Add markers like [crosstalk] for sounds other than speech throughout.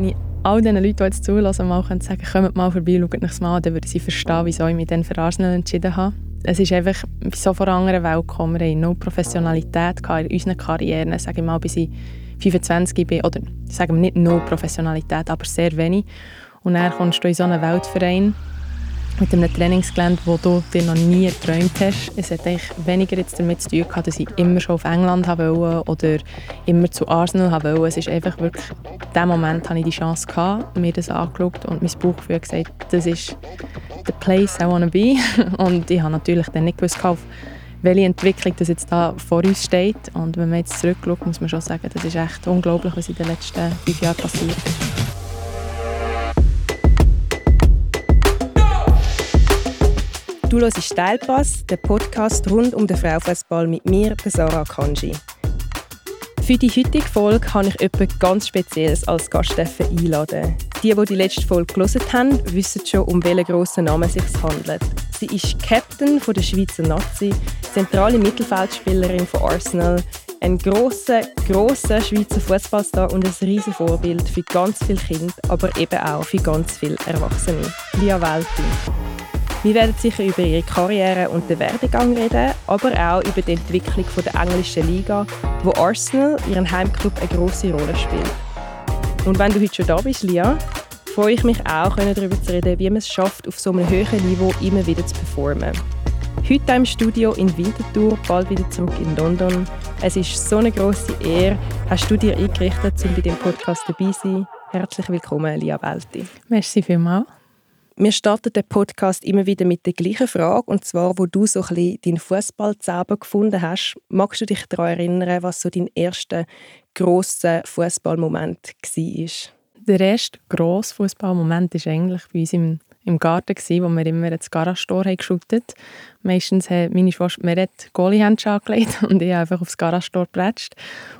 wenn ich all diesen Leuten, die jetzt zulassen, mal sagen können, kommt mal vorbei, schaut euch mal an, dann würden sie verstehen, wieso ich mich dann für Arsenal entschieden habe. Es ist einfach so von anderen Welt gekommen. Wir hatten no Professionalität in unseren Karrieren, sage ich mal, bis ich 25 bin. Oder sagen wir nicht no Professionalität, aber sehr wenig. Und dann kommst du in so einen Weltverein, mit einem Trainingsgelände, wo du dir noch nie geträumt hast. Es hat eigentlich weniger jetzt damit zu tun gehabt, dass ich immer schon auf England wollte oder immer zu Arsenal wollte. Es ist einfach wirklich, in dem Moment hatte ich die Chance gehabt, mir das angeschaut und mein Bauchgefühl gesagt, das ist the place I want to be. [laughs] Und ich habe natürlich dann nicht gewusst, welche Entwicklung das jetzt da vor uns steht. Und wenn man jetzt zurückschaut, muss man schon sagen, das ist echt unglaublich, was in den letzten fünf Jahren passiert ist. Du hörst Steilpass, der Podcast rund um den Frauenfußball mit mir, Sarah Kanji. Für die heutige Folge habe ich jemanden ganz Spezielles als Gast einladen. Die, die die letzte Folge gelesen haben, wissen schon, um welchen grossen Namen es sich handelt. Sie ist Captain der Schweizer Nazi, zentrale Mittelfeldspielerin von Arsenal, ein grosser, grosser Schweizer Fußballstar und ein riesiges Vorbild für ganz viele Kinder, aber eben auch für ganz viele Erwachsene. Lia Welti. Wir werden sicher über ihre Karriere und den Werdegang reden, aber auch über die Entwicklung der englischen Liga, wo Arsenal, ihren Heimclub, eine große Rolle spielt. Und wenn du heute schon da bist, Lia, freue ich mich auch, darüber zu reden, wie man es schafft, auf so einem hohen Niveau immer wieder zu performen. Heute im Studio in Winterthur, bald wieder zurück in London. Es ist so eine große Ehre, hast du dir eingerichtet, um bei dem Podcast dabei zu sein. Herzlich willkommen, Lia Welti. Merci vielmals. Wir starten den Podcast immer wieder mit der gleichen Frage, und zwar, wo du so ein bisschen deinen Fußballzauber gefunden hast. Magst du dich daran erinnern, was so dein erster grosser Fußballmoment war? Der erste grosse Fußballmoment war eigentlich bei uns im, im Garten, gewesen, wo wir immer das Garage-Tor geschüttet Meistens hat meine Schwester mir Goalie-Handschuhe angelegt [laughs] und ich einfach aufs Garage-Tor gepratscht.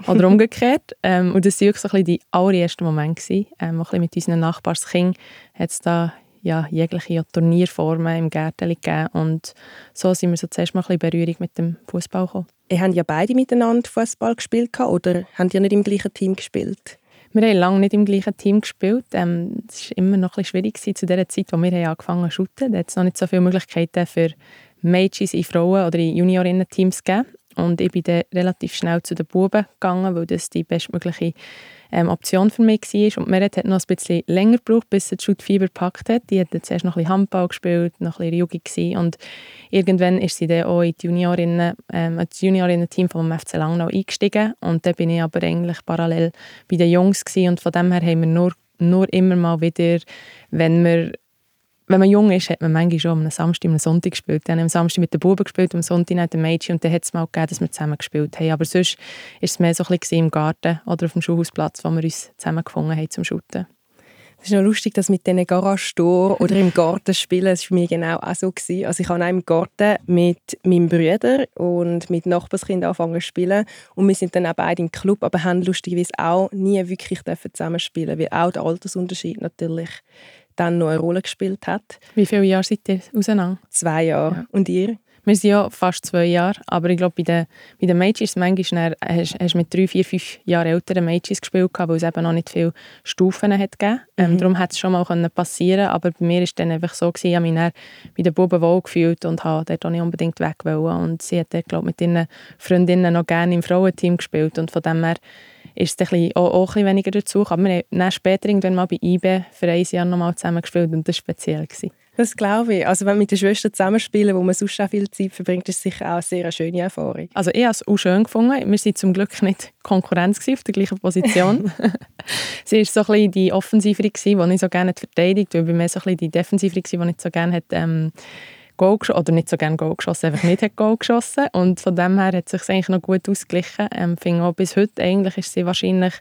Oder umgekehrt. [laughs] ähm, und das war so ein bisschen die allererste Moment. Gewesen. Ähm, ein bisschen mit unseren Nachbarskindern hat es da ja, jegliche Turnierformen im Gärten gegeben. Und so sind wir so zuerst mal ein bisschen Berührung mit dem Fußball gekommen. Ihr habt ja beide miteinander Fußball gespielt oder habt ihr nicht im gleichen Team gespielt? Wir haben lange nicht im gleichen Team gespielt. Ähm, es war immer noch ein bisschen schwierig zu der Zeit, als wir angefangen haben zu shooten. Da hat es noch nicht so viele Möglichkeiten für Mädchen in Frauen- oder in Juniorinnen-Teams gegeben. Und ich bin dann relativ schnell zu den Buben gegangen, weil das die bestmögliche ähm, Option für mich war. Und Meret hat noch ein bisschen länger gebraucht, bis sie die Schutfieber gepackt hat. Die hat zuerst noch ein Handball gespielt, noch ein bisschen Jugend gewesen. Und irgendwann ist sie dann auch in die Juniorinnen, ähm, das Juniorinnen-Team vom FC Langnau eingestiegen. Und dann bin ich aber eigentlich parallel bei den Jungs gewesen. Und von dem her haben wir nur, nur immer mal wieder, wenn wir wenn man jung ist, hat man manchmal schon am Samstag am Sonntag gespielt. Dann haben am Samstag mit den Buben gespielt, am Sonntag mit den Mädchen und dann hat es mal gegeben, dass wir zusammen gespielt haben. Aber sonst war es mehr so ein bisschen im Garten oder auf dem Schulhausplatz, wo wir uns zusammen gefunden haben zum Shooten. Es ist noch lustig, dass mit diesen garage oder im Garten spielen, das war für mich genau auch so. Gewesen. Also ich habe auch im Garten mit meinem Bruder und mit Nachbarskindern angefangen zu spielen und wir sind dann auch beide im Club, aber haben lustigerweise auch nie wirklich zusammen spielen weil auch der Altersunterschied natürlich dann noch eine Rolle gespielt hat. Wie viele Jahre seid ihr auseinander? Zwei Jahre. Ja. Und ihr? Wir sind ja fast zwei Jahre, aber ich glaube, bei den, bei den Mädchen manchmal hast, hast du mit drei, vier, fünf Jahren älteren Mädchen gespielt, weil es eben noch nicht viele Stufen hat gegeben. Ähm, mhm. darum hat es schon mal passieren aber bei mir war es dann einfach so, gewesen, ich habe mich dann bei den Buben wohl gefühlt und habe dort auch nicht unbedingt weg wollen. Und sie hat dort, glaube mit ihren Freundinnen noch gerne im Frauenteam gespielt und von dem her ist es ein auch, auch ein bisschen weniger dazu. Aber wir haben später irgendwann mal bei IBE für ein Jahr nochmal zusammen gespielt und das war speziell. Gewesen. Das glaube ich. Also wenn mit den Schwestern zusammenspielen, wo man sonst auch viel Zeit verbringt, ist es sicher auch eine sehr schöne Erfahrung. Also ich habe es auch schön gefunden. Wir waren zum Glück nicht Konkurrenz auf der gleichen Position. [laughs] sie war so ein bisschen die Offensivere, die ich so gerne verteidigt weil bei mir so ein bisschen die Defensivere, die ich so gerne hat, ähm, Goal geschossen, oder nicht so gerne Goal geschossen, einfach nicht hat Goal geschossen. Und von dem her hat sich eigentlich noch gut ausgeglichen. Ähm, finde auch bis heute eigentlich ist sie wahrscheinlich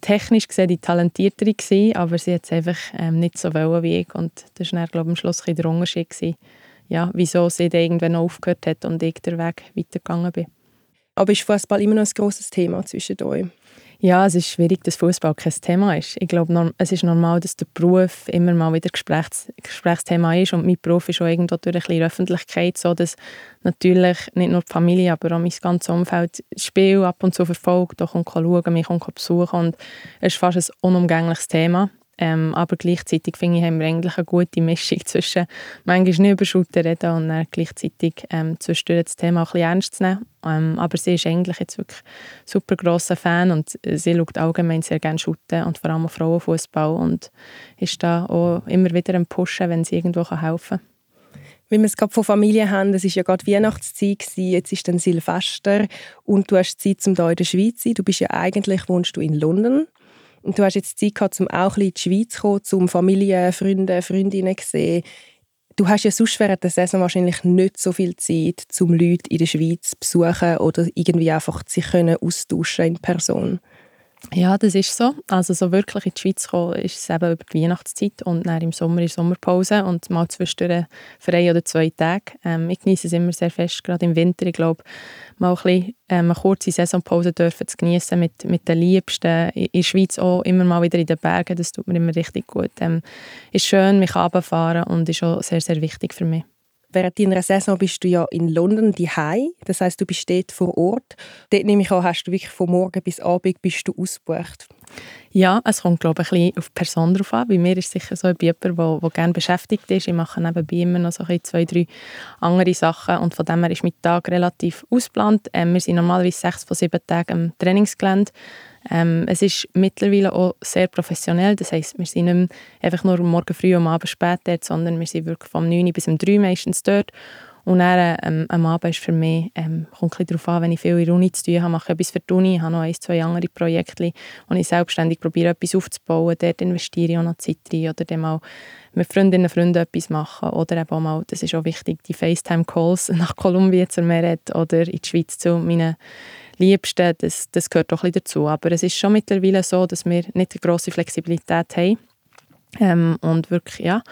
technisch gesehen die talentiertere gewesen, aber sie hat es einfach ähm, nicht so wollen wie ich. Und das war glaube ich, am Schluss der Unterschied gewesen, ja, wieso sie dann irgendwann aufgehört hat und ich den Weg weitergegangen bin. Aber ist Fußball immer noch ein grosses Thema zwischen euch? Ja, es ist schwierig, dass Fußball kein Thema ist. Ich glaube, es ist normal, dass der Beruf immer mal wieder Gesprächs Gesprächsthema ist und mein Beruf ist auch irgendwo durch ein bisschen Öffentlichkeit so, dass natürlich nicht nur die Familie, aber auch mein ganzes Umfeld das Spiel ab und zu verfolgt, auch kommt schauen, mich kommt besuchen und es ist fast ein unumgängliches Thema. Ähm, aber gleichzeitig finde ich, haben wir eigentlich eine gute Mischung zwischen manchmal nicht über Shooter reden und dann gleichzeitig ähm, zwischendurch das Thema auch ein bisschen ernst zu nehmen. Ähm, aber sie ist eigentlich jetzt wirklich super grosser Fan und sie schaut allgemein sehr gerne Shooten und vor allem Frauenfußball und ist da auch immer wieder am Pushen, wenn sie irgendwo helfen kann. Wenn wir es gerade von Familie haben, es war ja gerade Weihnachtszeit, jetzt ist dann Silvester und du hast Zeit, um hier in der Schweiz zu sein. Du bist ja eigentlich, wohnst du in London. Und du hast jetzt Zeit gehabt, um auch ein in die Schweiz zu kommen, um Familie, Freunde, Freundinnen zu sehen. Du hast ja sonst während der Saison wahrscheinlich nicht so viel Zeit, um Leute in der Schweiz zu besuchen oder irgendwie einfach sich austauschen in Person. Ja, das ist so. Also so wirklich in die Schweiz kommen ist es eben über die Weihnachtszeit und dann im Sommer ist Sommerpause und mal zwischendurch für ein oder zwei Tage. Ähm, ich genieße es immer sehr fest, gerade im Winter. Ich glaube, mal ein bisschen, ähm, eine kurze Saisonpause dürfen zu genießen mit, mit den Liebsten. In der Schweiz auch immer mal wieder in den Bergen, das tut mir immer richtig gut. Ähm, ist schön, mich runterfahren und ist auch sehr, sehr wichtig für mich. Während deiner Saison bist du ja in London die Das heißt, du bist dort vor Ort. Dort nehme ich an, hast du wirklich von morgen bis Abend bist du ausgebucht. Ja, es kommt glaube ich, ein bisschen auf die Person drauf an. Bei mir ist es sicher so jemand, der, gerne beschäftigt ist. Ich mache nebenbei immer noch so ein zwei, drei andere Sachen und von dem her ist mein Tag relativ ausgeplant. Ähm, wir sind normalerweise sechs von sieben Tagen am Trainingsgelände. Ähm, es ist mittlerweile auch sehr professionell. Das heisst, wir sind nicht einfach nur morgen früh und am Abend spät dort, sondern wir sind wirklich vom 9 bis um 3 meistens dort. Und dann ähm, am Abend ist für mich, ähm, kommt ein darauf an, wenn ich viel in der Uni zu tun habe, mache ich etwas für die Uni, habe noch ein, zwei andere Projekte, und ich selbstständig probiere, etwas aufzubauen, dort investiere ich auch noch Zeit rein oder dann mal mit Freundinnen und Freunden etwas machen oder eben auch mal, das ist auch wichtig, die FaceTime-Calls [laughs] nach Kolumbien zu Meret oder in die Schweiz zu meinen Liebsten, das, das gehört auch ein dazu. Aber es ist schon mittlerweile so, dass wir nicht eine grosse Flexibilität haben. Ähm, und wirklich, ja,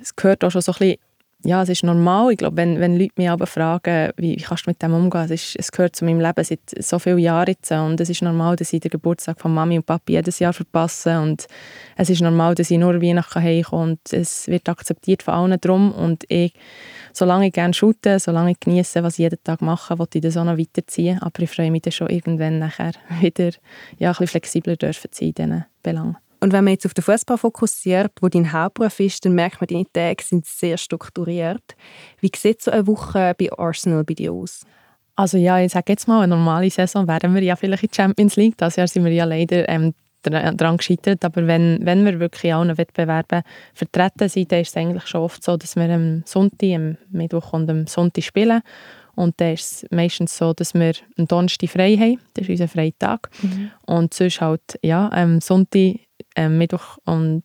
es gehört auch schon so ein bisschen ja, es ist normal. Ich glaube, wenn, wenn Leute mich aber fragen, wie, wie kannst du mit dem umgehen, es, ist, es gehört zu meinem Leben seit so vielen Jahren und es ist normal, dass ich den Geburtstag von Mami und Papi jedes Jahr verpasse. Und es ist normal, dass ich nur Weihnachten heimkomme. Und es wird akzeptiert von allen drum. Und ich, solange ich gerne shoote, solange ich genieße, was ich jeden Tag mache, will ich das auch noch weiterziehen, aber ich freue mich dann schon irgendwann nachher [laughs] wieder ja, ein bisschen flexibler dürfen sein in diesen Belangen. Und wenn man jetzt auf den Fußball fokussiert, wo dein Hauptberuf ist, dann merkt man, deine Tage sind sehr strukturiert. Wie sieht so eine Woche bei Arsenal bei dir aus? Also ja, ich sage jetzt mal, eine normale Saison wären wir ja vielleicht in der Champions League. Das Jahr sind wir ja leider ähm, daran gescheitert. Aber wenn, wenn wir wirklich an allen Wettbewerben vertreten sind, dann ist es eigentlich schon oft so, dass wir am Sonntag, am Mittwoch und am Sonntag spielen. Und dann ist es meistens so, dass wir am Donnerstag frei haben. Das ist unser Freitag. Mhm. Und sonst halt, ja, am Sonntag ähm, Mittwoch und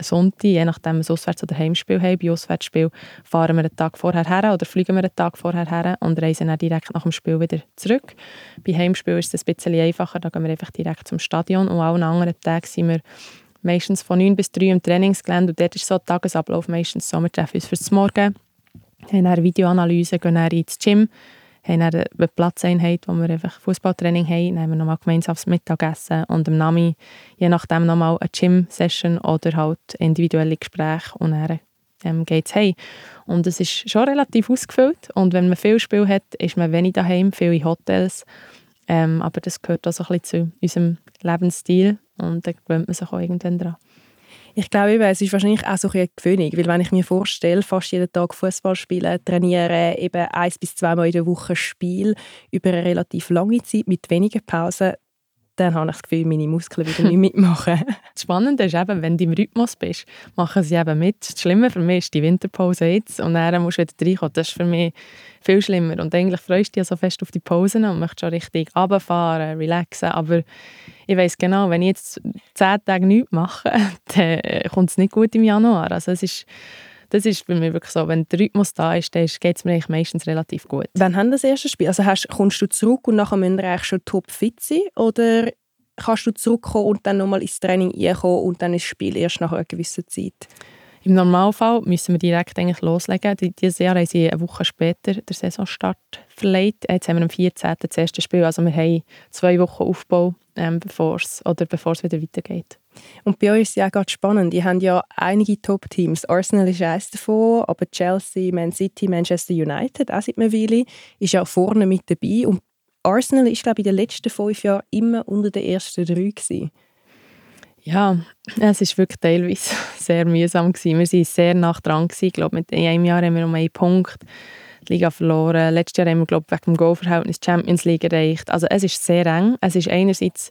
Sonntag, je nachdem wir Auswärts- oder Heimspiel haben. Bei Auswärtsspiel fahren wir einen Tag vorher her oder fliegen wir einen Tag vorher her und reisen dann direkt nach dem Spiel wieder zurück. Bei Heimspiel ist es ein bisschen einfacher, da gehen wir einfach direkt zum Stadion und an anderen Tagen sind wir meistens von 9 bis 3 im Trainingsgelände und dort ist so der Tagesablauf meistens so, wir treffen uns fürs Morgen, haben eine Videoanalyse, gehen dann ins Gym, haben dann eine Platzeinheit, wo wir einfach Fußballtraining haben, dann haben wir nochmal gemeinsam Mittagessen und am Nami je nachdem nochmal eine Gym-Session oder halt individuelle Gespräche und dann ähm, geht es heim. Und es ist schon relativ ausgefüllt und wenn man viel Spiel hat, ist man wenig daheim, viel in Hotels. Ähm, aber das gehört auch so ein bisschen zu unserem Lebensstil und da gewöhnt man sich auch irgendwann dran. Ich glaube, es ist wahrscheinlich auch so eine Gewöhnung, weil wenn ich mir vorstelle, fast jeden Tag Fußball spielen, trainieren, eben eins bis zweimal in der Woche Spiel über eine relativ lange Zeit mit wenigen Pausen, dann habe ich das Gefühl, meine Muskeln wieder nicht mitmachen. [laughs] das Spannende ist eben, wenn du im Rhythmus bist, machen sie eben mit. Das Schlimme für mich ist die Winterpause jetzt und dann musst du wieder reinkommen. Das ist für mich viel schlimmer. Und eigentlich freust du dich ja so fest auf die Pausen und möchtest schon richtig runterfahren, relaxen. Aber ich weiß genau, wenn ich jetzt zehn Tage nichts mache, [laughs] dann kommt es nicht gut im Januar. Also es ist das ist bei mir wirklich so, wenn der Rhythmus da ist, dann geht es mir meistens relativ gut. Wann haben das erste Spiel? Also hast, kommst du zurück und nachher müssen wir eigentlich schon topfit sein? Oder kannst du zurückkommen und dann nochmal ins Training einkommen und dann ins Spiel erst nach einer gewissen Zeit? Im Normalfall müssen wir direkt eigentlich loslegen. Dieses Jahr haben sie eine Woche später den Saisonstart verlegt. Jetzt haben wir am 14. das erste Spiel. Also wir haben zwei Wochen Aufbau ähm, bevor es wieder weitergeht. Und bei euch ist es ja gerade spannend. Ihr habt ja einige Top-Teams. Arsenal ist eines davon, aber Chelsea, Man City, Manchester United, auch seit einer Weile, ist ja vorne mit dabei. Und Arsenal ist, glaube ich, in den letzten fünf Jahren immer unter den ersten drei gewesen. Ja, es ist wirklich teilweise [laughs] sehr mühsam gewesen. Wir waren sehr nah dran gewesen. Ich glaube, mit einem Jahr haben wir um einen Punkt die Liga verloren. Letztes Jahr haben wir, glaube ich, wegen dem Goalverhältnis Champions League erreicht. Also es ist sehr eng. Es ist einerseits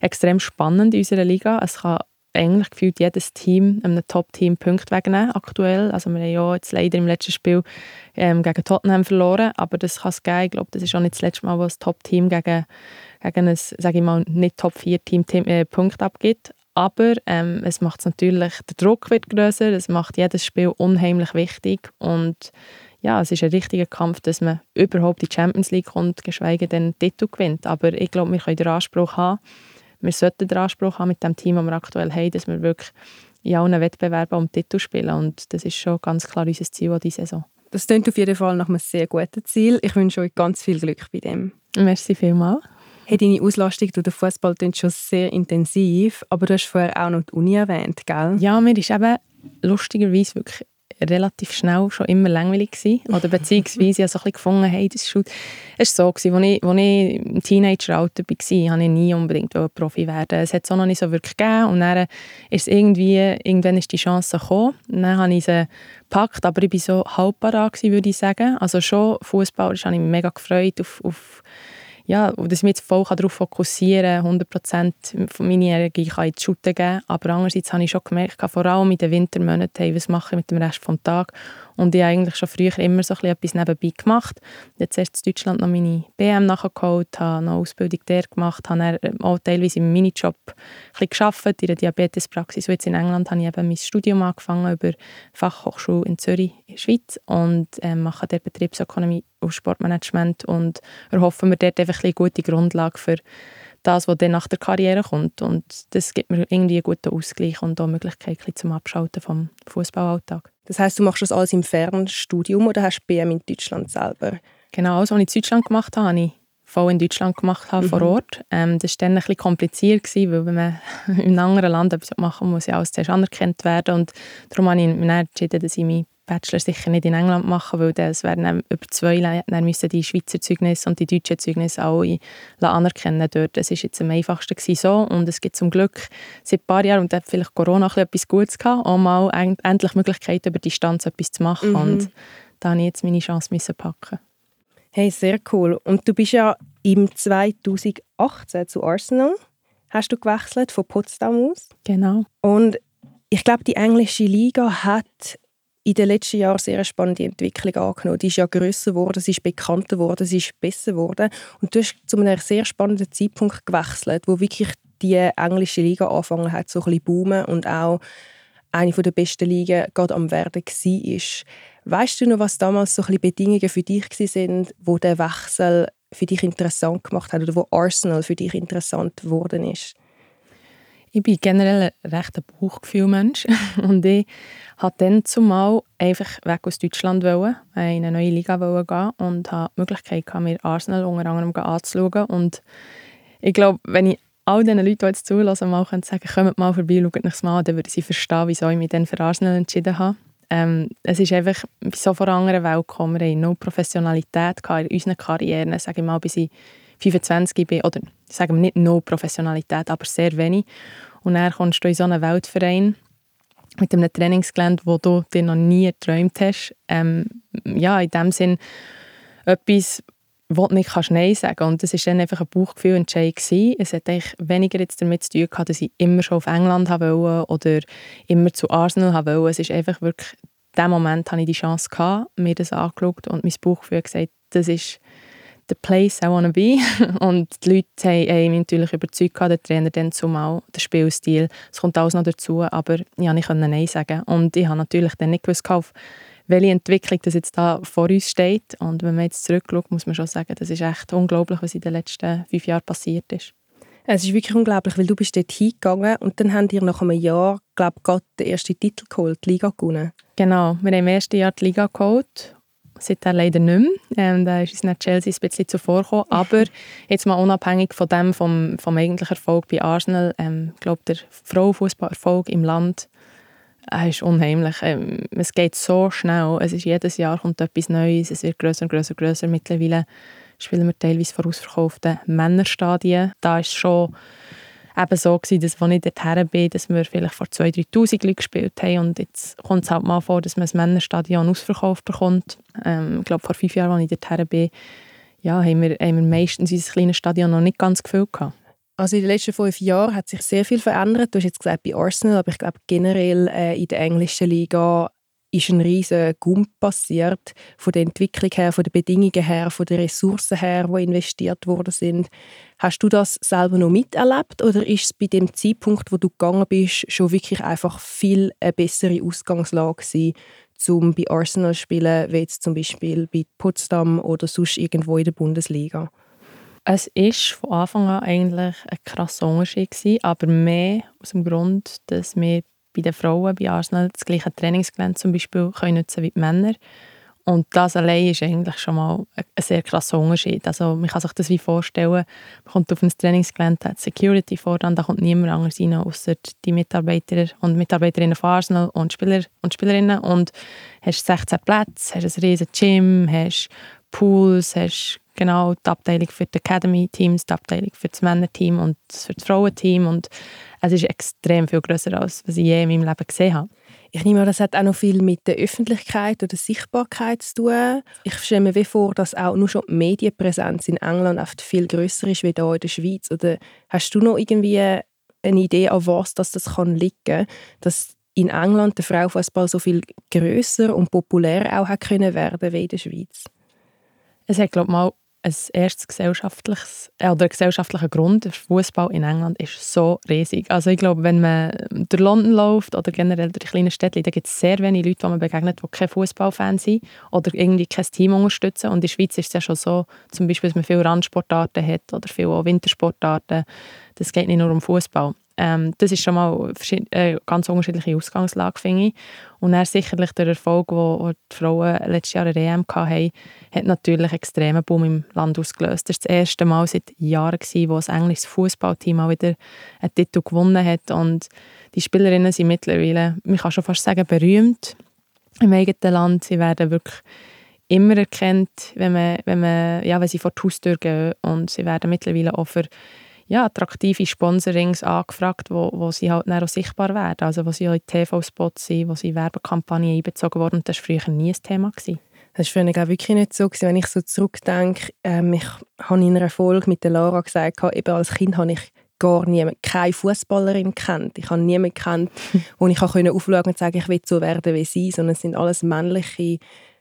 extrem spannend in unserer Liga. Es kann eigentlich gefühlt jedes Team, einem Top-Team, Punkte wegnehmen aktuell. Also wir haben ja jetzt leider im letzten Spiel ähm, gegen Tottenham verloren, aber das kann es geben. Ich glaube, das ist auch nicht das letzte Mal, wo ein Top-Team gegen, gegen ein, sage ich mal, nicht Top-4-Team äh, Punkte abgibt. Aber ähm, es macht natürlich, der Druck wird größer, es macht jedes Spiel unheimlich wichtig und ja, es ist ein richtiger Kampf, dass man überhaupt in die Champions League kommt, geschweige denn den Titel gewinnt. Aber ich glaube, wir können den Anspruch haben, wir sollten den Anspruch haben mit dem Team, das wir aktuell haben, dass wir wirklich in allen Wettbewerben um Titel spielen. Und das ist schon ganz klar unser Ziel an dieser Saison. Das klingt auf jeden Fall nach einem sehr guten Ziel. Ich wünsche euch ganz viel Glück bei dem. Merci vielmals. Hey, deine Auslastung durch den Fußball klingt schon sehr intensiv, aber du hast vorher auch noch die Uni erwähnt, gell? Ja, mir ist eben lustigerweise wirklich relativ schnell schon immer langweilig gewesen. Oder beziehungsweise ich so ein bisschen gefunden, hey, das ist schon, es war so, gewesen, als ich, als ich im Teenageralter war, wollte ich nie unbedingt Profi werden. Es hat es auch noch nicht so wirklich gegeben. Und dann ist irgendwie, irgendwann ist die Chance gekommen. Dann habe ich sie gepackt, aber ich war so halb parat, würde ich sagen. Also schon Fußball, das habe ich mich mega gefreut auf, auf ja, dass ich mich jetzt voll darauf fokussieren kann, 100% von meiner Energie kann ich Shooten geben. Aber andererseits habe ich schon gemerkt, vor allem in den Wintermonaten, hey, was mache ich mit dem Rest des Tages? Und ich habe eigentlich schon früher immer so etwas nebenbei gemacht. Jetzt erst in Deutschland noch meine BM nachgeholt, habe eine Ausbildung der gemacht, habe dann auch teilweise im Minijob ein gearbeitet in der Diabetespraxis. Und jetzt in England habe ich eben mein Studium angefangen über Fachhochschule in Zürich, in der Schweiz und äh, mache der Betriebsökonomie und Sportmanagement und erhoffen wir dort einfach eine gute Grundlage für das, was dann nach der Karriere kommt. Und das gibt mir irgendwie einen guten Ausgleich und auch Möglichkeit zum Abschalten vom Fußballalltag. Das heißt, du machst das alles im Fernstudium oder hast du BM in Deutschland selber? Genau, alles, was ich in Deutschland gemacht habe, habe ich voll in Deutschland gemacht habe, mhm. vor Ort. Ähm, das war dann ein bisschen kompliziert, gewesen, weil wenn man [laughs] in einem anderen Land etwas machen muss, ja alles zuerst anerkannt werden. Und darum habe ich mich entschieden, dass ich mich Bachelor sicher nicht in England machen, weil das werden über zwei Jahre, dann müssen die Schweizer Zeugnisse und die deutschen Zeugnisse alle anerkennen dort. Das ist jetzt am einfachsten so und es gibt zum Glück seit ein paar Jahren, und da hat vielleicht Corona etwas Gutes gehabt, auch mal endlich Möglichkeit über Distanz etwas zu machen mhm. und da habe ich jetzt meine Chance müssen packen. Hey, sehr cool. Und du bist ja im 2018 zu Arsenal, hast du gewechselt von Potsdam aus. Genau. Und ich glaube, die englische Liga hat in den letzten Jahren sehr eine spannende Entwicklung angenommen. Die ist ja grösser geworden, sie ist bekannter geworden, sie ist besser geworden. Und du hast zu einem sehr spannenden Zeitpunkt gewechselt, wo wirklich die englische Liga angefangen hat, so ein bisschen boomen und auch eine der besten Ligen gerade am werden war. Weißt du noch, was damals so ein bisschen Bedingungen für dich sind, wo der Wechsel für dich interessant gemacht hat oder wo Arsenal für dich interessant geworden ist? Ich bin generell ein rechter Bauchgefühlmensch [laughs] und ich wollte dann zumal einfach weg aus Deutschland wollen, in eine neue Liga gehen und hatte die Möglichkeit, mir Arsenal unter anderem anzuschauen und ich glaube, wenn ich all diesen Leuten, die jetzt zulassen, mal sagen kommt mal vorbei, schaut euch mal an, dann würde sie verstehen, wieso ich mich dann für Arsenal entschieden habe. Ähm, es ist einfach so von einer anderen Welt gekommen. Wir hatten no Professionalität in unseren Karrieren, sage ich mal, bis ich 25 bin, oder sagen wir nicht no Professionalität, aber sehr wenig. Und dann kommst du in so einen Weltverein mit einem Trainingsgelände, wo du dir noch nie geträumt hast. Ähm, ja, in dem Sinn etwas, wo du nicht kannst Nein sagen Und das war dann einfach ein Bauchgefühlentscheid. Es hat eigentlich weniger jetzt damit zu tun gehabt, dass ich immer schon auf England wollte oder immer zu Arsenal wollte. Es ist einfach wirklich, in dem Moment hatte ich die Chance, gehabt, mir das angeschaut und mein Bauchgefühl gesagt, das ist the place I want to be. [laughs] Und die Leute haben, mich natürlich überzeugt, der Trainer dann zumal, der Spielstil. Es kommt alles noch dazu, aber ja, ich konnte Nein sagen. Und ich habe natürlich dann nicht gewusst, auf welche Entwicklung das jetzt da vor uns steht. Und wenn man jetzt zurückschaut, muss man schon sagen, das ist echt unglaublich, was in den letzten fünf Jahren passiert ist. Es ist wirklich unglaublich, weil du bist dort hingegangen und dann haben wir nach einem Jahr, glaube ich, den ersten Titel geholt, die Liga gewonnen. Genau, wir haben im ersten Jahr die Liga geholt seitdem leider nicht mehr. Ähm, da ist uns nach Chelsea ein bisschen zuvorgekommen. [laughs] Aber jetzt mal unabhängig von dem, vom, vom eigentlichen Erfolg bei Arsenal, ähm, glaube, der Frauenfußballerfolg im Land äh, ist unheimlich. Ähm, es geht so schnell. Es ist jedes Jahr kommt etwas Neues. Es wird größer und größer und größer. Mittlerweile spielen wir teilweise vor ausverkauften Männerstadien. Da ist schon eben so gewesen, dass als ich dorthin bin, dass wir vielleicht vor 2'000, 3'000 Leuten gespielt haben und jetzt kommt es halt mal vor, dass man das Männerstadion ausverkauft bekommt. Ähm, ich glaube, vor fünf Jahren, als ich dorthin bin, ja, haben, wir, haben wir meistens unser kleines Stadion noch nicht ganz gefüllt gehabt. Also in den letzten fünf Jahren hat sich sehr viel verändert. Du hast jetzt gesagt bei Arsenal, aber ich glaube generell äh, in der englischen Liga ist ein riesiger Gump passiert, von der Entwicklung her, von den Bedingungen her, von den Ressourcen her, die investiert worden sind. Hast du das selber noch miterlebt oder ist es bei dem Zeitpunkt, wo du gegangen bist, schon wirklich einfach viel eine bessere Ausgangslage gewesen, um bei Arsenal zu spielen, wie jetzt zum Beispiel bei Potsdam oder sonst irgendwo in der Bundesliga? Es war von Anfang an eigentlich ein krasser Unterschied, aber mehr aus dem Grund, dass wir bei den Frauen bei Arsenal das gleiche Trainingsgelände zum Beispiel können nutzen wie die Männer. Und das allein ist eigentlich schon mal ein sehr krasser Unterschied. Also man kann sich das wie vorstellen, man kommt auf ein Trainingsgelände, hat Security voran, da kommt niemand anders rein, außer die Mitarbeiter und Mitarbeiterinnen von Arsenal und Spieler und Spielerinnen. Und hast 16 Plätze, hast ein riesiges Gym, hast Pools, hast genau die Abteilung für die Academy-Teams, die Abteilung für das Männerteam und für das Frauenteam und es ist extrem viel größer als was ich je in meinem Leben gesehen habe. Ich nehme an, das hat auch noch viel mit der Öffentlichkeit oder Sichtbarkeit zu tun. Ich stelle mir wie vor, dass auch nur schon die Medienpräsenz in England oft viel größer ist als hier in der Schweiz. Oder hast du noch irgendwie eine Idee, an was das, das kann liegen dass in England der Frauenfußball so viel größer und populärer auch hat können werden wie in der Schweiz? Es hat glaube ich mal ein erstes gesellschaftliches äh, oder gesellschaftlicher Grund. Fußball in England ist so riesig. Also ich glaube, wenn man durch London läuft oder generell durch kleine Städte, dann gibt es sehr wenige Leute, die man begegnet, die kein Fußballfan sind oder irgendwie kein Team unterstützen. Und in der Schweiz ist es ja schon so, zum Beispiel, dass man viele Randsportarten hat oder viele Wintersportarten. Das geht nicht nur um Fußball. Ähm, das ist schon mal eine äh, ganz unterschiedliche Ausgangslage, finde ich. Und dann sicherlich der Erfolg, den die Frauen letztes Jahr in der EM hatten, hat natürlich einen extremen Boom im Land ausgelöst. Das war das erste Mal seit Jahren, wo das englische Fußballteam auch wieder einen Titel gewonnen hat. Und die Spielerinnen sind mittlerweile, man kann schon fast sagen, berühmt im eigenen Land. Sie werden wirklich immer erkannt, wenn, man, wenn, man, ja, wenn sie vor die Haustür gehen. Und sie werden mittlerweile auch für ja, attraktive Sponsorings angefragt, wo, wo sie halt dann auch sichtbar werden. Also wo sie auch in TV-Spots sind, wo sie in Werbekampagnen einbezogen wurden. Das war früher nie ein Thema. Gewesen. Das war früher auch wirklich nicht so. Gewesen. Wenn ich so zurückdenke, ähm, ich habe in einer Folge mit der Lara gesagt, eben als Kind habe ich gar niemand, keine Fußballerin kennt. Ich habe niemanden kennt, [laughs] wo ich aufschauen konnte und sagen, ich will so werden wie sie, sondern es sind alles männliche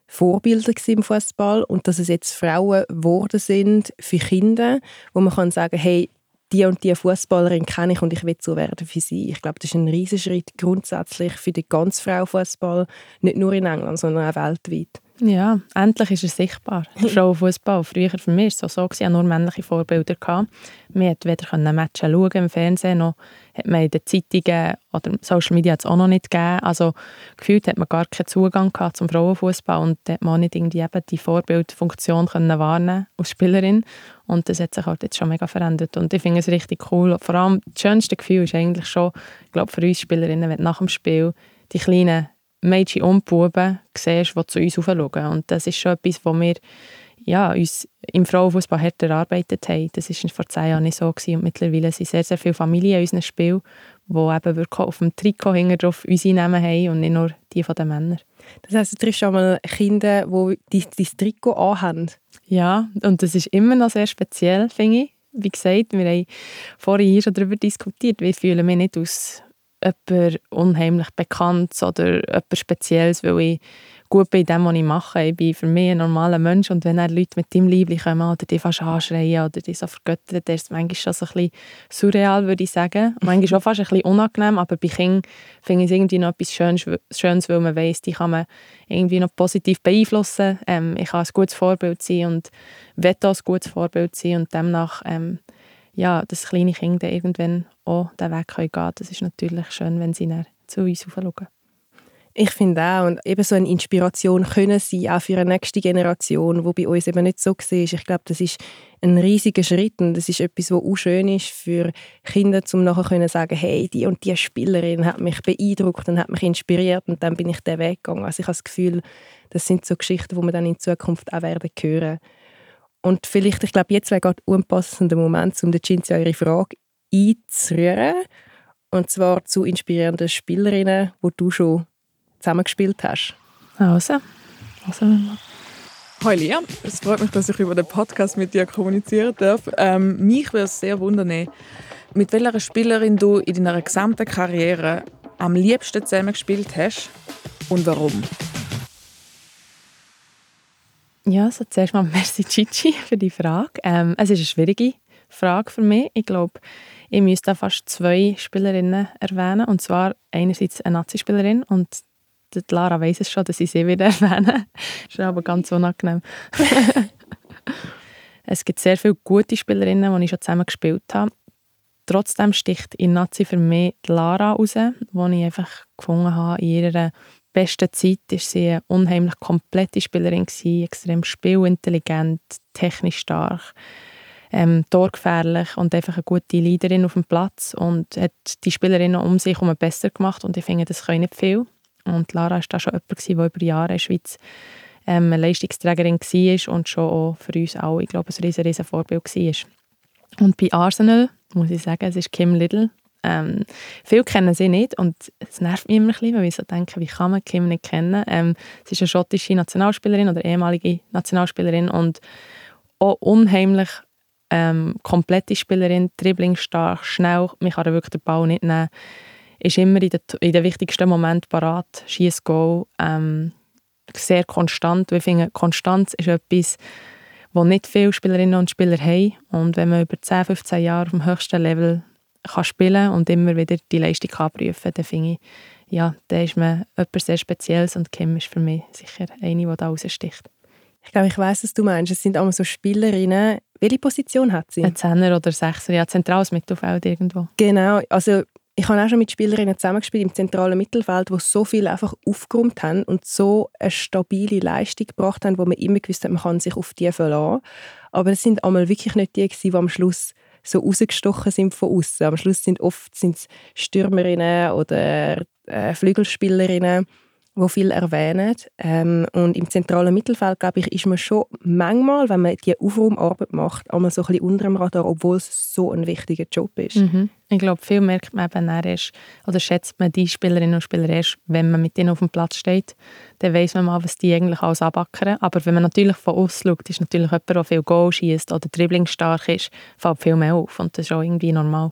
Vorbilder im Fußball und dass es jetzt Frauen geworden sind für Kinder, wo man kann sagen, hey, die und die Fußballerin kenne ich und ich will so werden wie sie. Ich glaube, das ist ein Schritt grundsätzlich für den ganzen Frauenfußball, nicht nur in England, sondern auch weltweit. Ja, endlich ist er sichtbar. [laughs] Frauenfußball. Früher für mich war es so, ich nur männliche Vorbilder hatte. Man konnte weder Matches schauen im Fernsehen, noch hat man in den Zeitungen oder Social Media auch noch nicht gegeben. Also gefühlt hat man gar keinen Zugang gehabt zum Frauenfußball und hat man auch nicht irgendwie eben die Vorbildfunktion können wahrnehmen als Spielerin. Und das hat sich halt jetzt schon mega verändert. Und ich finde es richtig cool. Vor allem das schönste Gefühl ist eigentlich schon, ich glaube für uns Spielerinnen, wenn nach dem Spiel die kleinen Mädchen und Buben siehst, die zu uns aufschauen. Und das ist schon etwas, was wir ja, uns im Frauenfußball hart erarbeitet haben. Das war vor zehn Jahren nicht so. Gewesen. Und mittlerweile sind sehr, sehr viele Familien in unserem Spiel, die eben wirklich auf dem Trikot hinten drauf unsere Namen haben und nicht nur die der Männer. Das heisst, du triffst schon mal Kinder, die dein Trikot anhaben? Ja, und das ist immer noch sehr speziell, finde ich. Wie gesagt, wir haben vorhin hier schon darüber diskutiert, wie fühlen wir nicht aus jemand unheimlich Bekanntes oder etwas Spezielles, weil ich gut in dem, was ich mache. Ich bin für mich ein normaler Mensch und wenn dann Leute mit deinem Liebling kommen oder die fast anschreien oder die so vergöttern, dann ist es manchmal schon so ein bisschen surreal, würde ich sagen. Manchmal auch fast ein bisschen unangenehm, aber bei Kindern finde ich es irgendwie noch etwas Schönes, Schönes weil man weiss, die kann man irgendwie noch positiv beeinflussen. Ähm, ich kann ein gutes Vorbild sein und will auch ein gutes Vorbild sein und demnach ähm, ja, dass kleine Kinder irgendwann auch den Weg gehen können. Das ist natürlich schön, wenn sie zu uns schauen. Ich finde auch, und eben so eine Inspiration können sie auch für eine nächste Generation, wo bei uns eben nicht so war. Ich glaube, das ist ein riesiger Schritt und das ist etwas, was auch schön ist für Kinder, um nachher können sagen, hey, die und die Spielerin hat mich beeindruckt und hat mich inspiriert und dann bin ich den Weg gegangen. Also ich habe das Gefühl, das sind so Geschichten, die wir dann in Zukunft auch werden hören. Und vielleicht, ich glaube, jetzt wäre gerade ein unpassender Moment, um der Cinzia ihre Frage einzurühren. Und zwar zu inspirierenden Spielerinnen, die du schon zusammengespielt hast. Also, also Hi Lia, es freut mich, dass ich über den Podcast mit dir kommunizieren darf. Ähm, mich würde es sehr wundern, mit welcher Spielerin du in deiner gesamten Karriere am liebsten zusammengespielt hast und warum. Ja, also zuerst mal [laughs] merci Chichi für die Frage. Ähm, es ist eine schwierige Frage für mich. Ich glaube, ich müsste fast zwei Spielerinnen erwähnen. Und zwar einerseits eine Nazi-Spielerin und Lara weiß es schon, dass ich sie wieder [laughs] erwähne. das ist aber ganz unangenehm. [laughs] es gibt sehr viele gute Spielerinnen, die ich schon zusammen gespielt habe. Trotzdem sticht in Nazi für mich die Lara raus, die ich einfach gefunden habe. In ihrer besten Zeit war sie eine unheimlich komplette Spielerin, extrem spielintelligent, technisch stark ähm, torgefährlich und einfach eine gute Leaderin auf dem Platz und hat die Spielerinnen um sich herum besser gemacht und ich finde, das können nicht viel. Und Lara war da schon jemand, der über Jahre in der Schweiz ähm, eine Leistungsträgerin war und schon auch für uns alle, ich glaube, ein riesen, riesen Vorbild war. Und bei Arsenal, muss ich sagen, es ist Kim Little. Ähm, viele kennen sie nicht und es nervt mich immer ein bisschen, weil ich so denke, wie kann man Kim nicht kennen? Ähm, sie ist eine schottische Nationalspielerin oder ehemalige Nationalspielerin und auch unheimlich ähm, komplette Spielerin, dribblingstark, schnell, man kann wirklich den Ball nicht nehmen, ist immer in den, in den wichtigsten Momenten parat, schießt Goal, ähm, sehr konstant. Ich finde, Konstanz ist etwas, wo nicht viele Spielerinnen und Spieler haben und wenn man über 10, 15 Jahre auf dem höchsten Level kann spielen und immer wieder die Leistung abprüfen dann finde ich, ja, da ist man etwas sehr Spezielles und Kim ist für mich sicher eine, die da raussticht. Ich glaube, ich weiß, was du meinst. Es sind immer so Spielerinnen. Welche Position hat sie? Ein Zehner oder Sechser, ja, zentrales Mittelfeld irgendwo. Genau, also ich habe auch schon mit Spielerinnen zusammengespielt im zentralen Mittelfeld, die so viel einfach aufgeräumt haben und so eine stabile Leistung gebracht haben, wo man immer gewusst hat, man kann sich auf die verlassen. Aber es sind einmal wirklich nicht die, die am Schluss so rausgestochen sind von außen. Am Schluss sind oft sind's Stürmerinnen oder äh, Flügelspielerinnen, wo viel erwähnen. Ähm, und im zentralen Mittelfeld, glaube ich, ist man schon manchmal, wenn man die Aufraumarbeit macht, einmal so ein bisschen unter dem Radar, obwohl es so ein wichtiger Job ist. Mhm. Ich glaube, viel merkt man eben erst, oder schätzt man die Spielerinnen und Spieler erst, wenn man mit ihnen auf dem Platz steht. Dann weiß man mal, was die eigentlich alles abackern. Aber wenn man natürlich von außen schaut, ist natürlich jemand, der viel Goal schießt oder dribblingstark ist, fällt viel mehr auf. Und das ist auch irgendwie normal.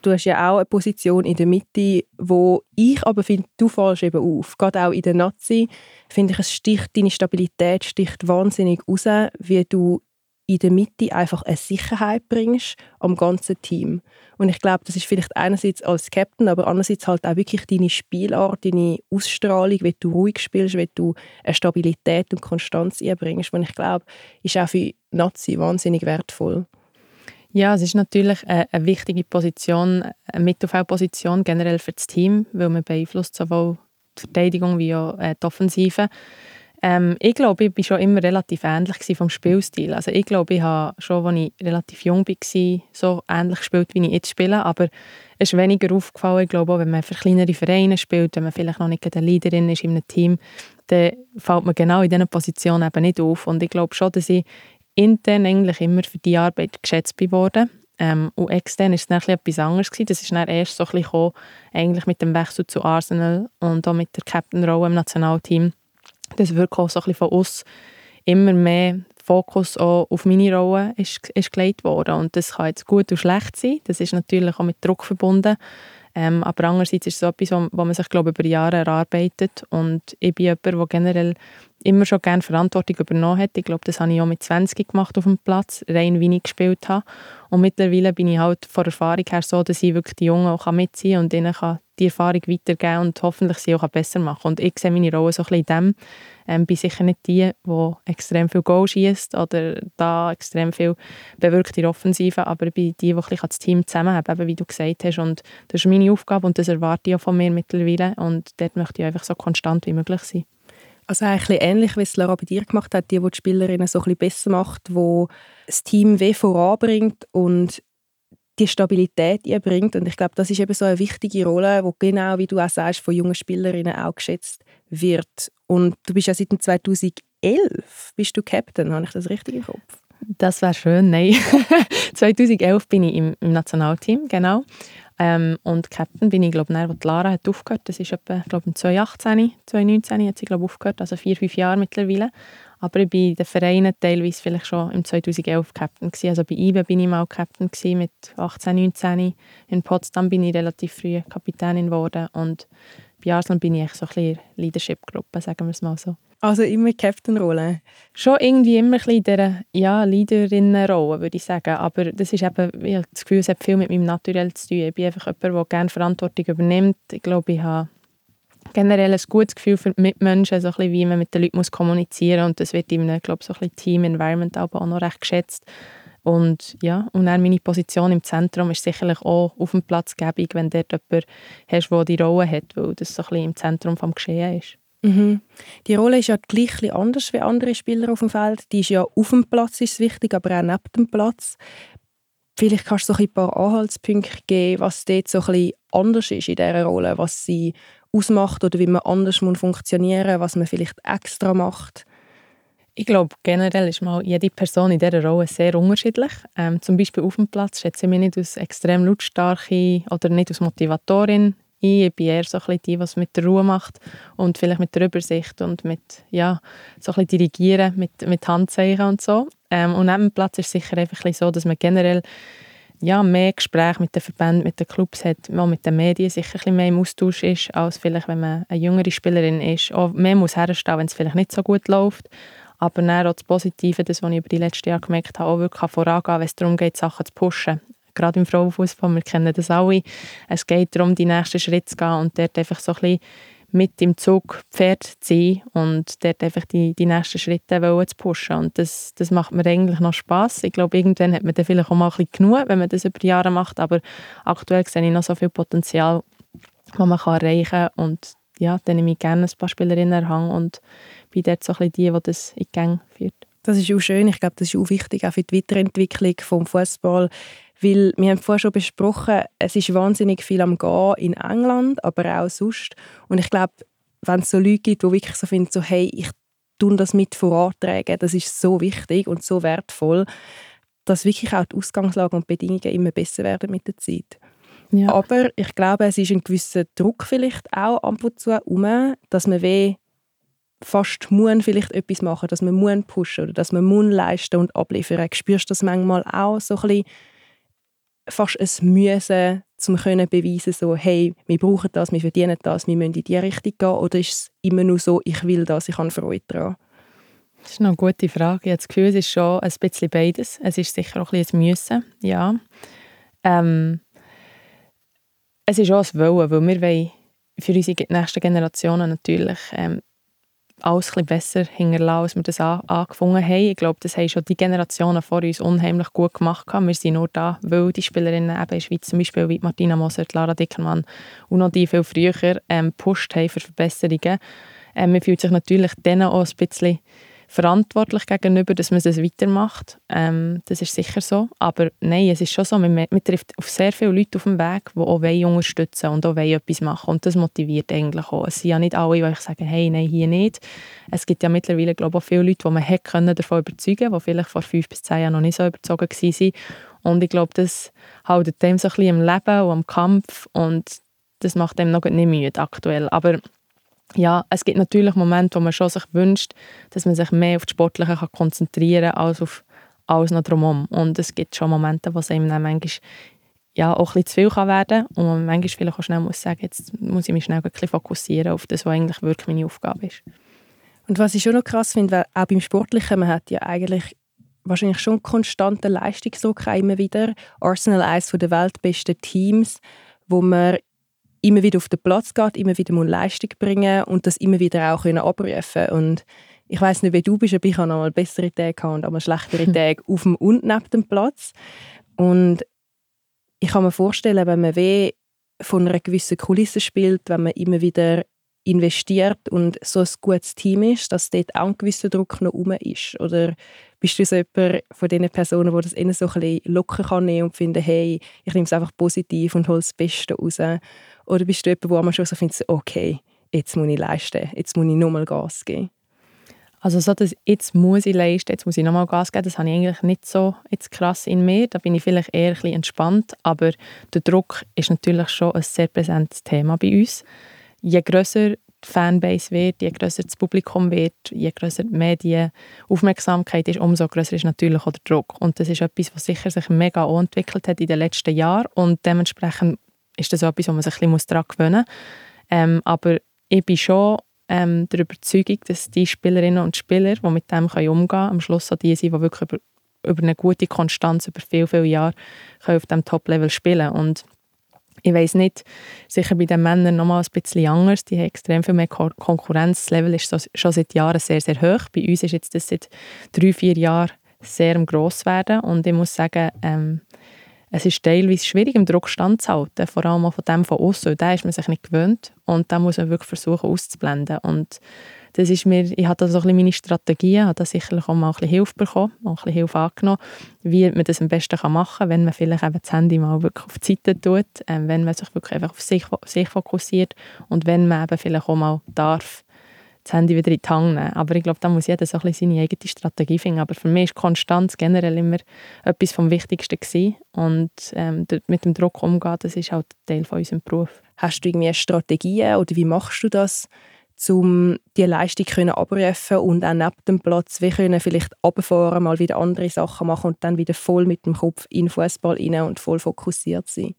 Du hast ja auch eine Position in der Mitte, wo ich aber finde, du fällst eben auf. Gerade auch in der Nazi finde ich, es sticht, deine Stabilität sticht wahnsinnig raus, wie du in der Mitte einfach eine Sicherheit bringst am ganzen Team. Und ich glaube, das ist vielleicht einerseits als Captain, aber andererseits halt auch wirklich deine Spielart, deine Ausstrahlung, wie du ruhig spielst, wie du eine Stabilität und Konstanz einbringst, und ich glaube, ist auch für Nazi wahnsinnig wertvoll. Ja, es ist natürlich eine, eine wichtige Position, eine Mittelfeldposition generell für das Team, weil man beeinflusst sowohl die Verteidigung wie auch äh, die Offensive. Ähm, ich glaube, ich war schon immer relativ ähnlich vom Spielstil. Also ich glaube, ich habe schon, als ich relativ jung war, so ähnlich gespielt, wie ich jetzt spiele, aber es ist weniger aufgefallen, ich glaube auch, wenn man für kleinere Vereine spielt, wenn man vielleicht noch nicht eine Leaderin ist in einem Team, dann fällt man genau in dieser Position eben nicht auf. Und ich glaube schon, dass ich intern eigentlich immer für die Arbeit geschätzt worden. Ähm, und extern war es dann etwas anderes. Gewesen. Das ist dann erst so ein bisschen gekommen, eigentlich mit dem Wechsel zu Arsenal und auch mit der Captain-Rolle im Nationalteam. Das wirklich auch so ein bisschen von uns immer mehr Fokus auf meine Rolle ist, ist gelegt worden. Und das kann jetzt gut und schlecht sein. Das ist natürlich auch mit Druck verbunden. Ähm, aber andererseits ist es so etwas, wo, man sich glaube über Jahre erarbeitet. Und ich bin jemand, der generell immer schon gerne Verantwortung übernommen hat. Ich glaube, das habe ich auch mit 20 gemacht auf dem Platz, rein ich gespielt habe. Und mittlerweile bin ich halt von Erfahrung her so, dass ich wirklich die Jungen auch mitziehen kann und ihnen kann die Erfahrung weitergeben und hoffentlich sie auch besser machen. Und ich sehe meine Rolle so ein bisschen in dem. Ähm, bin sicher nicht die, die extrem viel Goal schießt oder da extrem viel bewirkt in der Offensive, aber bin die, die ein bisschen das Team zusammenhaben, eben wie du gesagt hast. Und das ist meine Aufgabe und das erwarte ich auch von mir mittlerweile. Und dort möchte ich einfach so konstant wie möglich sein. Also eigentlich ähnlich, wie es Lara bei dir gemacht hat, die, die die Spielerinnen so ein bisschen besser macht, wo das Team weh voranbringt und die Stabilität bringt. Und ich glaube, das ist eben so eine wichtige Rolle, wo genau, wie du auch sagst, von jungen Spielerinnen auch geschätzt wird. Und du bist ja seit 2011 bist du Captain, habe ich das richtig im Kopf? Das wäre schön, nein. [laughs] 2011 bin ich im, im Nationalteam, genau. Ähm, und Captain bin ich, glaube ich, als Lara hat aufgehört. Das ist etwa, glaube ich, 2018, 2019 hat sie, glaube ich, aufgehört, also vier, fünf Jahre mittlerweile. Aber ich war in den Vereinen teilweise vielleicht schon im 2011 Captain gewesen. Also bei IBE bin ich mal Captain gewesen, mit 18, 19. In Potsdam bin ich relativ früh Kapitänin geworden und bei Arsenal bin ich so ein bisschen Leadership-Gruppe, sagen wir es mal so. Also immer Captain-Rolle? Schon irgendwie immer ein in dieser ja, Leaderinnen-Rolle, würde ich sagen. Aber das ist eben, ich habe das Gefühl, es hat viel mit meinem Naturell zu tun. Ich bin einfach jemand, der gerne Verantwortung übernimmt. Ich glaube, ich habe generell ein gutes Gefühl für die Mitmenschen, so wie man mit den Leuten muss kommunizieren muss. Und das wird in einem, glaube so ein Team-Environment auch noch recht geschätzt. Und ja, und dann meine Position im Zentrum ist sicherlich auch auf dem Platz gäbig, wenn dort jemanden hast, der die Rolle hat, weil das so ein im Zentrum des Geschehens ist. Mhm. Die Rolle ist ja gleich anders wie andere Spieler auf dem Feld. Die ist ja auf dem Platz ist wichtig, aber auch neben dem Platz. Vielleicht kannst du so ein paar Anhaltspunkte geben, was dort so ein anders ist in dieser Rolle, was sie ausmacht oder wie man anders funktionieren muss, was man vielleicht extra macht? Ich glaube, generell ist mal jede Person in dieser Rolle sehr unterschiedlich. Ähm, zum Beispiel auf dem Platz schätze ich mich nicht als extrem lautstarke oder nicht als Motivatorin ein. Ich bin eher so ein die, es mit der Ruhe macht und vielleicht mit der Übersicht und mit, ja, so ein dirigieren, mit, mit Handzeichen und so. Ähm, und neben dem Platz ist es sicher einfach so, dass man generell ja, mehr Gespräche mit den Verbänden, mit den Clubs hat, auch mit den Medien sicher ein mehr im Austausch ist, als vielleicht, wenn man eine jüngere Spielerin ist. Auch mehr muss herstellen, wenn es vielleicht nicht so gut läuft. Aber dann auch das Positive, das, was ich über die letzten Jahre gemerkt habe, auch wirklich vorangehen, wenn es darum geht, Sachen zu pushen. Gerade im Frauenfußball, wir kennen das alle. Es geht darum, die nächsten Schritte zu gehen und dort einfach so ein bisschen mit im Zug Pferd zu ziehen und dort einfach die, die nächsten Schritte zu pushen. Und das, das macht mir eigentlich noch Spass. Ich glaube, irgendwann hat man dann vielleicht auch mal ein bisschen genug, wenn man das über Jahre macht, aber aktuell sehe ich noch so viel Potenzial, das man erreichen kann und ja, dann nehme ich gerne ein paar Spielerinnen erhang und bin dort so ein bisschen die, die das in die Gänge führt. Das ist auch schön. Ich glaube, das ist auch wichtig, auch für die Weiterentwicklung des Fußball. Weil wir haben vorher schon besprochen, es ist wahnsinnig viel am Gehen in England, aber auch sonst. Und ich glaube, wenn es so Leute gibt, die wirklich so finden, so, hey, ich tun das mit vorantragen, das ist so wichtig und so wertvoll, dass wirklich auch die Ausgangslage und die Bedingungen immer besser werden mit der Zeit. Ja. Aber ich glaube, es ist ein gewisser Druck vielleicht auch ab und zu herum, dass man weh fast muss vielleicht etwas machen, dass man muss pushen oder dass man muss leisten und abliefern. Spürst du das manchmal auch so ein bisschen fast ein Müssen, um können beweisen so hey, wir brauchen das, wir verdienen das, wir müssen in diese Richtung gehen? Oder ist es immer nur so, ich will das, ich habe Freude daran? Das ist eine gute Frage. Ich habe das Gefühl, es ist schon ein bisschen beides. Es ist sicher auch ein bisschen ein Müssen, ja. Ähm, es ist auch ein Wollen, weil wir wollen für unsere nächsten Generationen natürlich ähm, alles besser hinterlassen, als wir das angefangen haben. Ich glaube, das haben schon die Generationen vor uns unheimlich gut gemacht. Wir sind nur da, weil die Spielerinnen eben in der Schweiz, zum Beispiel wie Martina Moser, Lara Dickermann und noch die viel früher ähm, gepusht haben für Verbesserungen. Ähm, man fühlt sich natürlich denen auch ein bisschen verantwortlich gegenüber, dass man es weitermacht. Ähm, das ist sicher so. Aber nein, es ist schon so, man, man trifft auf sehr viele Leute auf dem Weg, die auch wollen unterstützen und auch etwas machen. Und das motiviert eigentlich auch. Es sind ja nicht alle, die sagen, hey, nein, hier nicht. Es gibt ja mittlerweile, glaube ich, auch viele Leute, die man hätte können davon überzeugen die vielleicht vor fünf bis zehn Jahren noch nicht so überzogen waren. Und ich glaube, das hält dem so ein bisschen im Leben und am Kampf und das macht dem noch nicht müde aktuell. Aber ja, es gibt natürlich Momente, wo man schon sich wünscht, dass man sich mehr auf das Sportliche kann konzentrieren kann, als auf alles noch drumherum. Und es gibt schon Momente, wo es einem dann manchmal ja, auch ein bisschen zu viel werden kann und man manchmal vielleicht auch schnell muss sagen, jetzt muss ich mich schnell ein bisschen fokussieren auf das, was eigentlich wirklich meine Aufgabe ist. Und was ich schon noch krass finde, auch beim Sportlichen, man hat ja eigentlich wahrscheinlich schon konstanten Leistungsdruck immer wieder. Arsenal, eines der weltbesten Teams, wo man immer wieder auf den Platz geht, immer wieder muss Leistung bringen und das immer wieder auch können abrufen und ich weiß nicht, wie du bist, aber ich habe einmal bessere Tage und einmal schlechtere hm. [laughs] Tage auf dem und neben dem Platz. Und ich kann mir vorstellen, wenn man weh von einer gewissen Kulisse spielt, wenn man immer wieder investiert und so ein gutes Team ist, dass dort auch ein gewisser Druck noch rum ist? Oder bist du so jemand von diesen Personen, die das eher so ein bisschen locker kann nehmen und finden, hey, ich nehme es einfach positiv und hole das Beste raus? Oder bist du jemand, wo man schon so findet, okay, jetzt muss ich leisten, jetzt muss ich nochmal Gas geben? Also so, dass jetzt muss ich leisten, jetzt muss ich nochmal Gas geben, das habe ich eigentlich nicht so jetzt krass in mir. Da bin ich vielleicht eher ein bisschen entspannt, aber der Druck ist natürlich schon ein sehr präsentes Thema bei uns. Je grösser die Fanbase wird, je grösser das Publikum wird, je grösser die Medienaufmerksamkeit ist, umso grösser ist natürlich auch der Druck. Und das ist etwas, was sicher sich mega entwickelt hat in den letzten Jahren und dementsprechend ist das etwas, wo man sich ein bisschen daran gewöhnen muss. Ähm, aber ich bin schon ähm, der Überzeugung, dass die Spielerinnen und Spieler, die mit dem umgehen können, am Schluss auch die sind, die wirklich über, über eine gute Konstanz über viele, viele Jahre können auf diesem Top-Level spielen Und ich weiß nicht, sicher bei den Männern noch mal ein bisschen anders. Die haben extrem viel mehr Konkurrenz. Das Level ist so, schon seit Jahren sehr, sehr hoch. Bei uns ist jetzt das seit drei, vier Jahren sehr im Grosswerden. Und ich muss sagen, ähm, es ist teilweise schwierig, im Druck standzuhalten, vor allem auch von dem von außen. Da ist man sich nicht gewöhnt und da muss man wirklich versuchen auszublenden. Und das ist mir, ich hatte so ein bisschen meine Strategien, habe da sicherlich auch mal ein bisschen Hilfe bekommen, auch ein bisschen Hilfe angenommen, wie man das am besten machen kann, wenn man vielleicht eben das Handy mal wirklich auf die Seite tut, äh, wenn man sich wirklich einfach auf sich, sich fokussiert und wenn man eben vielleicht auch mal darf, das Handy wieder in die Hand nehmen. Aber ich glaube, da muss jeder so ein bisschen seine eigene Strategie finden. Aber für mich ist Konstanz generell immer etwas vom Wichtigsten gewesen. Und ähm, mit dem Druck umgehen, das ist halt Teil von unserem Beruf. Hast du irgendwie Strategien oder wie machst du das, um die Leistung können abrufen und auch neben dem Platz wir können vielleicht runterfahren, mal wieder andere Sachen machen und dann wieder voll mit dem Kopf in den Fußball rein und voll fokussiert sein?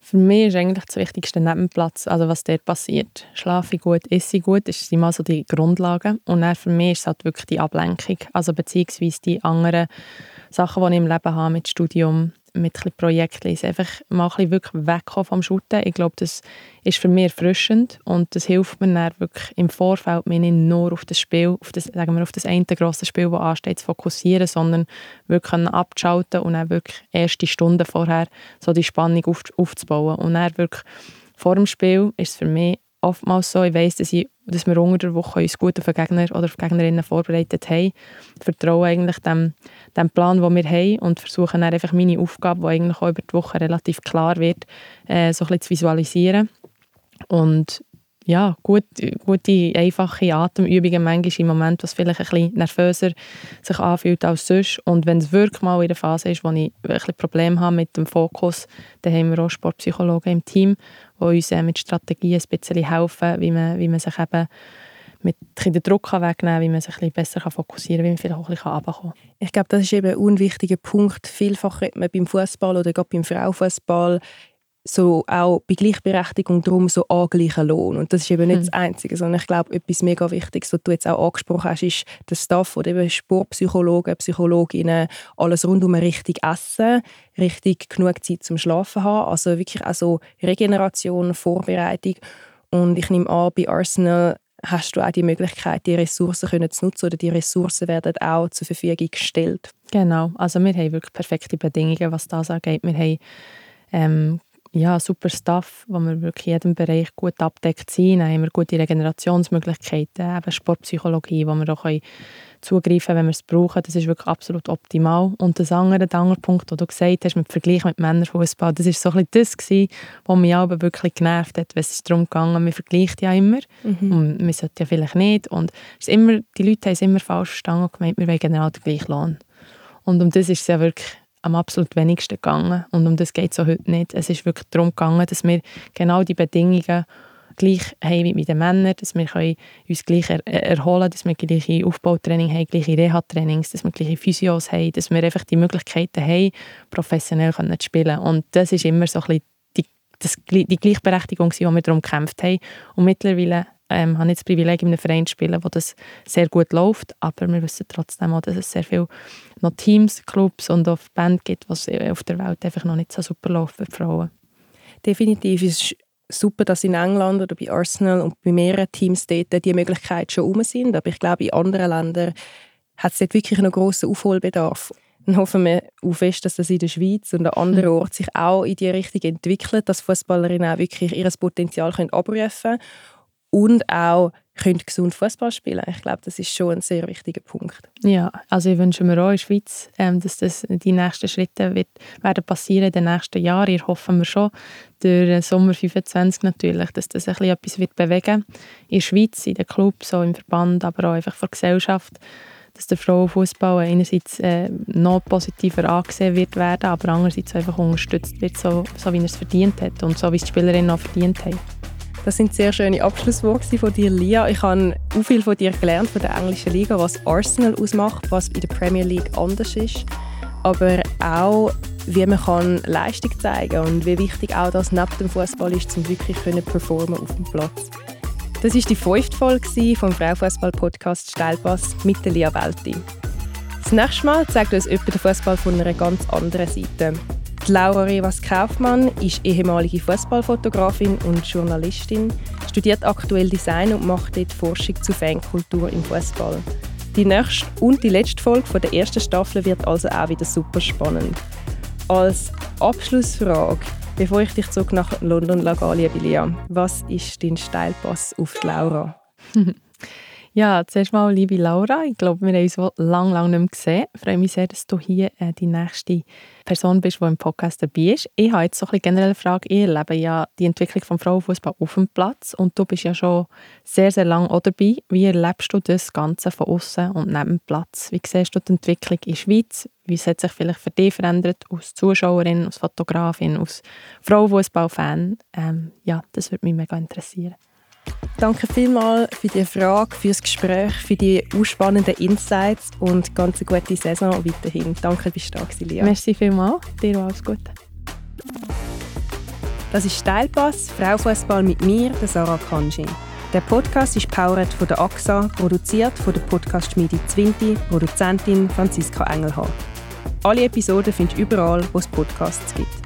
Für mich ist eigentlich das Wichtigste neben dem Platz, also was dort passiert. Schlafe ich gut, esse ich gut, sind mal so die Grundlagen. Und dann für mich ist es halt wirklich die Ablenkung, also beziehungsweise die anderen Sachen, die ich im Leben habe, mit Studium, mit ein Projekten, einfach mal ein wirklich wegkommen vom Shooten. Ich glaube, das ist für mich erfrischend und das hilft mir dann wirklich im Vorfeld, mich nicht nur auf das Spiel, auf das, sagen wir, auf das eine grosse Spiel, das ansteht, zu fokussieren, sondern wirklich abzuschalten und dann wirklich erste Stunden vorher so die Spannung auf, aufzubauen. Und dann wirklich vor dem Spiel ist es für mich oftmals so, ich weiss, dass, ich, dass wir unter der Woche uns gut auf den Gegner oder auf Gegnerinnen vorbereitet haben. Ich vertraue eigentlich dem, dem Plan, den wir haben und versuche dann einfach meine Aufgabe, die eigentlich auch über die Woche relativ klar wird, äh, so ein bisschen zu visualisieren. Und ja, gut, gute, einfache Atemübungen manchmal im Moment, was vielleicht ein bisschen nervöser sich anfühlt als sonst. Und wenn es wirklich mal in der Phase ist, wo ich wirklich Probleme habe mit dem Fokus, dann haben wir auch Sportpsychologen im Team, die uns äh, mit Strategien ein bisschen helfen, wie man, wie man sich eben mit den Druck wegnehmen wie man sich ein besser fokussieren kann, wie man vielleicht auch ein bisschen runterkommen kann. Ich glaube, das ist eben ein unwichtiger Punkt. Vielfach redet man beim Fußball oder gerade beim Frauenfußball so auch bei Gleichberechtigung darum so angleichen Lohn. Und das ist eben nicht hm. das Einzige, sondern ich glaube, etwas mega Wichtiges, was du jetzt auch angesprochen hast, ist der Staff oder eben Sportpsychologen, Psychologinnen, alles rund um richtig Essen, richtig genug Zeit zum Schlafen haben, also wirklich auch so Regeneration, Vorbereitung. Und ich nehme an, bei Arsenal hast du auch die Möglichkeit, die Ressourcen zu nutzen oder die Ressourcen werden auch zur Verfügung gestellt. Genau, also wir haben wirklich perfekte Bedingungen, was das angeht. Wir haben ähm, ja, super Stuff, wo wir wirklich in jedem Bereich gut abdeckt sind. Dann haben wir gute Regenerationsmöglichkeiten, eben Sportpsychologie, wo wir auch zugreifen können, wenn wir es brauchen. Das ist wirklich absolut optimal. Und das andere, der andere Punkt, den du gesagt hast, mit Vergleich mit Männerfußball, das war so ein bisschen das gewesen, was mich aber wirklich genervt hat, wenn es darum ging, man vergleicht ja immer mhm. und man sollte ja vielleicht nicht. Und es ist immer, die Leute haben es immer falsch verstanden und gemeint, wir wollen genau den gleichen Lohn. Und um das ist es ja wirklich am absolut wenigsten gegangen. Und um das geht es heute nicht. Es ist wirklich darum gegangen, dass wir genau die Bedingungen gleich haben wie mit den Männern, dass wir uns gleich er erholen dass wir gleiche Aufbautraining haben, gleiche Reha-Trainings, dass wir gleiche Physios haben, dass wir einfach die Möglichkeiten haben, professionell zu spielen. Und das ist immer so ein bisschen die, das, die Gleichberechtigung, die wir darum gekämpft haben. Und mittlerweile ähm, habe ich das Privileg, in einem Verein zu spielen, wo das sehr gut läuft, aber wir wissen trotzdem auch, dass es sehr viele noch Teams, Clubs und auch Band gibt, was auf der Welt einfach noch nicht so super laufen für Frauen. Definitiv. Es ist super, dass in England oder bei Arsenal und bei mehreren Teams dort die Möglichkeiten schon um sind. Aber ich glaube, in anderen Ländern hat es dort wirklich noch grossen Aufholbedarf. Dann hoffen wir auch fest, dass das in der Schweiz und an anderen Orten sich auch in die Richtung entwickelt, dass Fußballerinnen auch wirklich ihr Potenzial abrufen können und auch können gesund Fußball spielen. Ich glaube, das ist schon ein sehr wichtiger Punkt. Ja, also ich wünsche mir auch in der Schweiz, ähm, dass das die nächsten Schritte wird, werden passieren in den nächsten Jahren. Ich hoffe wir schon durch den Sommer 25 natürlich, dass das ein etwas wird bewegen in der Schweiz, in den Clubs, so im Verband, aber auch einfach von der Gesellschaft dass der Frauenfußball einerseits äh, noch positiver angesehen wird werden, aber andererseits einfach unterstützt wird, so, so wie er es verdient hat und so wie es die Spielerinnen auch verdient haben. Das sind sehr schöne Abschlussworte von dir, Lia. Ich habe auch viel von dir gelernt, von der englischen Liga, was Arsenal ausmacht, was in der Premier League anders ist, aber auch, wie man kann Leistung zeigen kann und wie wichtig auch das neben dem Fußball ist, um wirklich performen auf dem Platz. Das ist die fünfte Folge vom Frauenfußball-Podcast Steilpass mit Lia Welti. Das nächste Mal zeigt uns jemand den Fußball von einer ganz anderen Seite. Die Laura Rivas Kaufmann ist ehemalige Fußballfotografin und Journalistin, studiert aktuell Design und macht dort Forschung zu Fankultur im Fußball. Die nächste und die letzte Folge der ersten Staffel wird also auch wieder super spannend. Als Abschlussfrage Bevor ich dich zurück nach London lage, liebe Lia, was ist dein Steilpass auf die Laura? [laughs] Ja, zuerst mal, liebe Laura, ich glaube, wir haben uns lange, lange nicht mehr gesehen. Ich freue mich sehr, dass du hier äh, die nächste Person bist, die im Podcast dabei ist. Ich habe jetzt so eine generelle Frage. Ich erlebe ja die Entwicklung des Frauenfußball auf dem Platz und du bist ja schon sehr, sehr lange auch dabei. Wie erlebst du das Ganze von außen und neben dem Platz? Wie siehst du die Entwicklung in der Schweiz? Wie hat sich vielleicht für dich verändert als Zuschauerin, als Fotografin, als Frauenfußball-Fan? Ähm, ja, das würde mich mega interessieren. Danke vielmals für die Frage, für das Gespräch, für die ausspannenden Insights und ganz eine gute Saison weiterhin. Danke, bist du da Lia. Merci vielmals. Dir alles Gute. Das ist Steilpass, Frauenfußball mit mir, der Sarah Kanji. Der Podcast ist powered von der AXA, produziert von der Podcast-Schmiede Zwinti, Produzentin Franziska Engelhardt. Alle Episoden findest du überall, wo es Podcasts gibt.